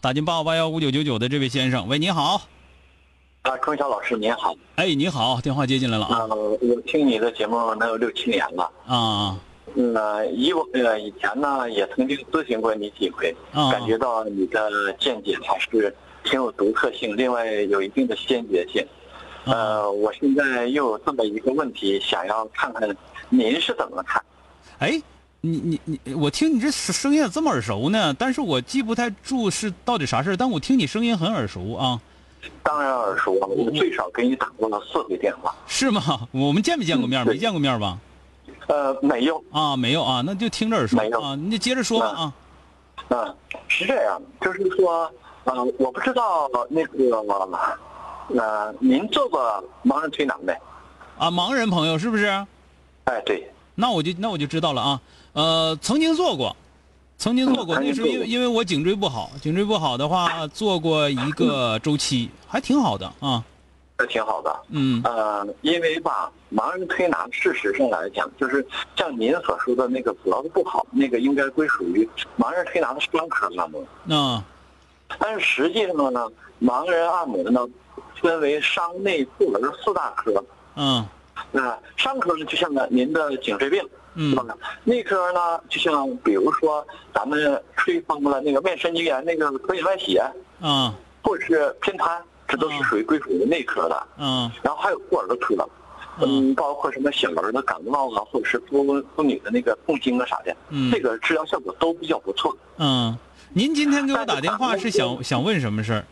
打进八五八幺五九九九的这位先生，喂，你好。啊，钟晓老师您好。哎，你好，电话接进来了啊。呃，我听你的节目能有六七年了。啊。嗯，以我呃以前呢也曾经咨询过你几回，感觉到你的见解还是挺有独特性，另外有一定的先决性。呃，我现在又有这么一个问题，想要看看您是怎么看。哎。你你你，我听你这声音这么耳熟呢，但是我记不太住是到底啥事但我听你声音很耳熟啊。当然耳熟了，我最少给你打过了四回电话。是吗？我们见没见过面？没见过面吧？呃，没有啊，没有啊，那就听着耳熟啊。你接着说吧啊。嗯，是这样，就是说，呃，我不知道那个，呃，您做过盲人推拿没？啊，盲人朋友是不是？哎，对。那我就那我就知道了啊。呃，曾经做过，曾经做过，那是因为因为我颈椎不好，颈椎不好的话，做过一个周期，还挺好的啊，还挺好的。嗯，呃，因为吧，盲人推拿，事实上来讲，就是像您所说的那个主要的不好，那个应该归属于盲人推拿的专科按摩。嗯，但是实际上呢，盲人按摩呢，分为伤内妇儿四大科。嗯，那伤科呢，就像呢您的颈椎病。嗯，内科呢，就像比如说咱们吹风了那个面神经炎那个可以外斜，嗯，或者是偏瘫，这都是属于归属于内科的。嗯，然后还有妇儿科，嗯，包括什么小儿的感冒啊，或者是妇妇女的那个痛经啊啥的，嗯，这个治疗效果都比较不错。嗯，您今天给我打电话是想想问什么事儿？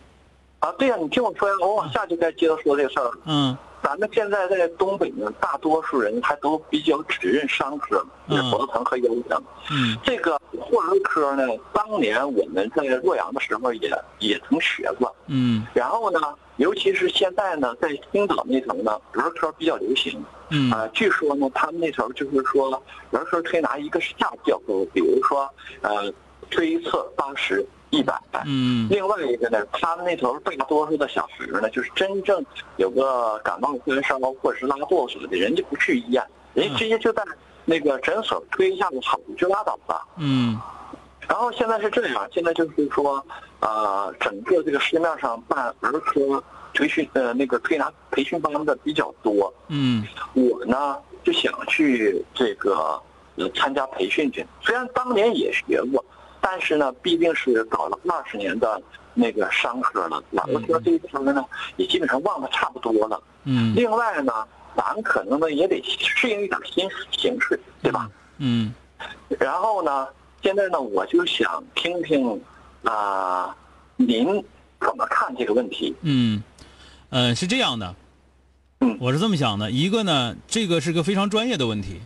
啊，对呀，你听我说呀，我往下就该接着说这个事儿。嗯。咱们现在在东北呢，大多数人还都比较只认伤科，就是脖子疼和腰疼。嗯，这个妇儿科呢，当年我们在洛阳的时候也也曾学过。嗯，然后呢，尤其是现在呢，在青岛那头呢，儿科比较流行。嗯，啊，据说呢，他们那头就是说，儿科推拿一个是价比较高，比如说，呃，推一次八十。一百，嗯，另外一个呢，他们那头大多数的小孩呢，就是真正有个感冒发烧或者是拉肚子的，人家不去医院，人家直接就在那个诊所推一下子好就拉倒了，嗯。然后现在是这样，现在就是说，呃，整个这个市面上办儿科培训呃那个推拿培训班的比较多，嗯，我呢就想去这个呃参加培训去，虽然当年也学过。但是呢，毕竟是搞了二十年的那个商科了，老了说这一科呢也基本上忘得差不多了。嗯。另外呢，咱可能呢也得适应一点新形式，对吧？嗯。然后呢，现在呢，我就想听听啊，您怎么看这个问题？嗯，呃，是这样的。嗯。我是这么想的，一个呢，这个是个非常专业的问题。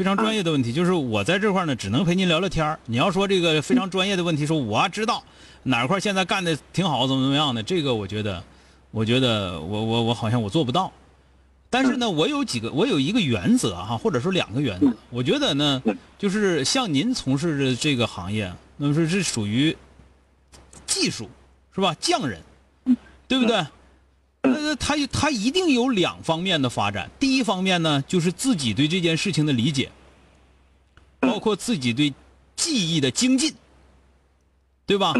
非常专业的问题，就是我在这块呢，只能陪您聊聊天你要说这个非常专业的问题，说我知道哪块现在干的挺好，怎么怎么样的，这个我觉得，我觉得我我我好像我做不到。但是呢，我有几个，我有一个原则哈，或者说两个原则。我觉得呢，就是像您从事的这个行业，那么说是属于技术，是吧？匠人，对不对？那他他一定有两方面的发展。第一方面呢，就是自己对这件事情的理解，包括自己对技艺的精进，对吧？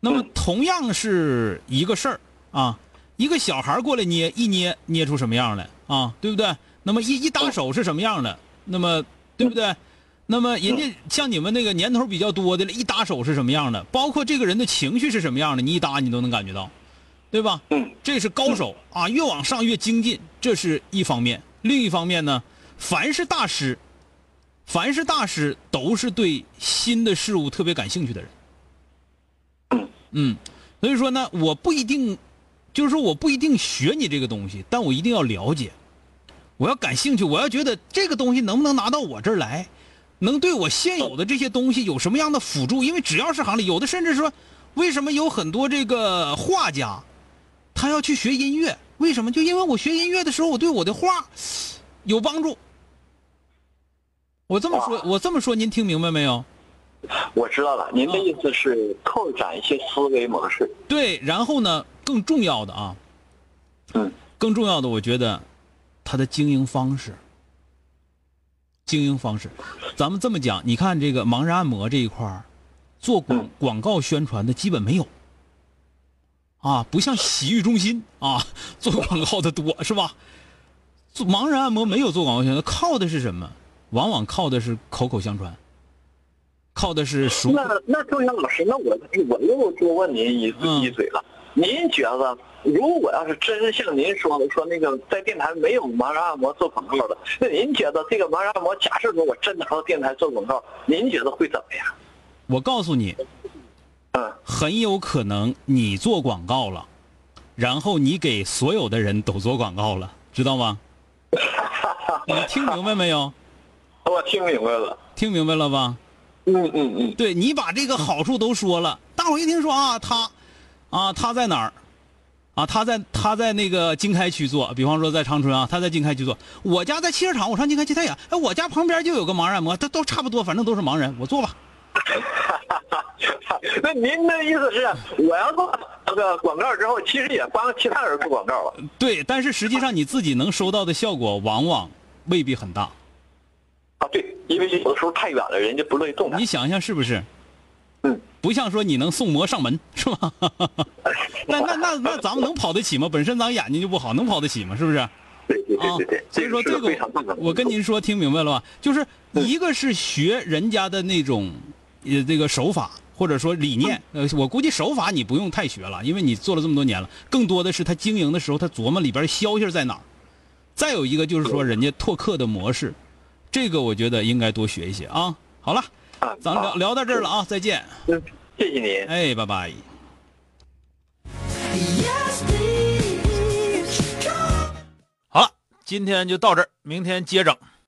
那么同样是一个事儿啊，一个小孩过来捏一捏，捏出什么样来啊？对不对？那么一一搭手是什么样的？那么对不对？那么人家像你们那个年头比较多的了，一搭手是什么样的？包括这个人的情绪是什么样的，你一搭你都能感觉到，对吧？嗯，这是高手啊，越往上越精进，这是一方面。另一方面呢，凡是大师，凡是大师都是对新的事物特别感兴趣的人。嗯，所以说呢，我不一定，就是说我不一定学你这个东西，但我一定要了解，我要感兴趣，我要觉得这个东西能不能拿到我这儿来。能对我现有的这些东西有什么样的辅助？因为只要是行里，有的甚至说，为什么有很多这个画家，他要去学音乐？为什么？就因为我学音乐的时候，我对我的画有帮助。我这么说，我这么说，您听明白没有？我知道了，您的意思是拓展一些思维模式。对，然后呢，更重要的啊，嗯，更重要的，我觉得他的经营方式。经营方式，咱们这么讲，你看这个盲人按摩这一块做广广告宣传的基本没有，啊，不像洗浴中心啊，做广告的多是吧？做盲人按摩没有做广告宣传，靠的是什么？往往靠的是口口相传，靠的是熟。那那周阳老师，那我我又多问您一一嘴了，您觉得？如果要是真像您说的，说那个在电台没有盲人按摩做广告的，那您觉得这个盲人按摩，假设说我真拿到电台做广告，您觉得会怎么样？我告诉你，嗯，很有可能你做广告了，然后你给所有的人都做广告了，知道吗？你听明白没有？我听明白了，听明白了吧？嗯嗯嗯，对你把这个好处都说了，大伙一听说啊，他，啊他在哪儿？啊，他在他在那个经开区做，比方说在长春啊，他在经开区做。我家在汽车厂，我上经开区他也，哎，我家旁边就有个盲人按摩，都都差不多，反正都是盲人，我做吧。那您的意思是，我要做那个广告之后，其实也帮其他人做广告了？对，但是实际上你自己能收到的效果往往未必很大。啊，对，因为有的时候太远了，人家不乐意动弹。你想想是不是？嗯。不像说你能送魔上门是吧？那那那那咱们能跑得起吗？本身咱眼睛就不好，能跑得起吗？是不是？对对对对。所以说这个，我跟您说，听明白了吧？就是一个是学人家的那种，呃，这个手法或者说理念。呃，我估计手法你不用太学了，因为你做了这么多年了。更多的是他经营的时候，他琢磨里边消息在哪儿。再有一个就是说人家拓客的模式，这个我觉得应该多学一些啊。好了。咱聊聊到这儿了啊，再见。嗯，谢谢您。哎，拜拜。好了，今天就到这儿，明天接整。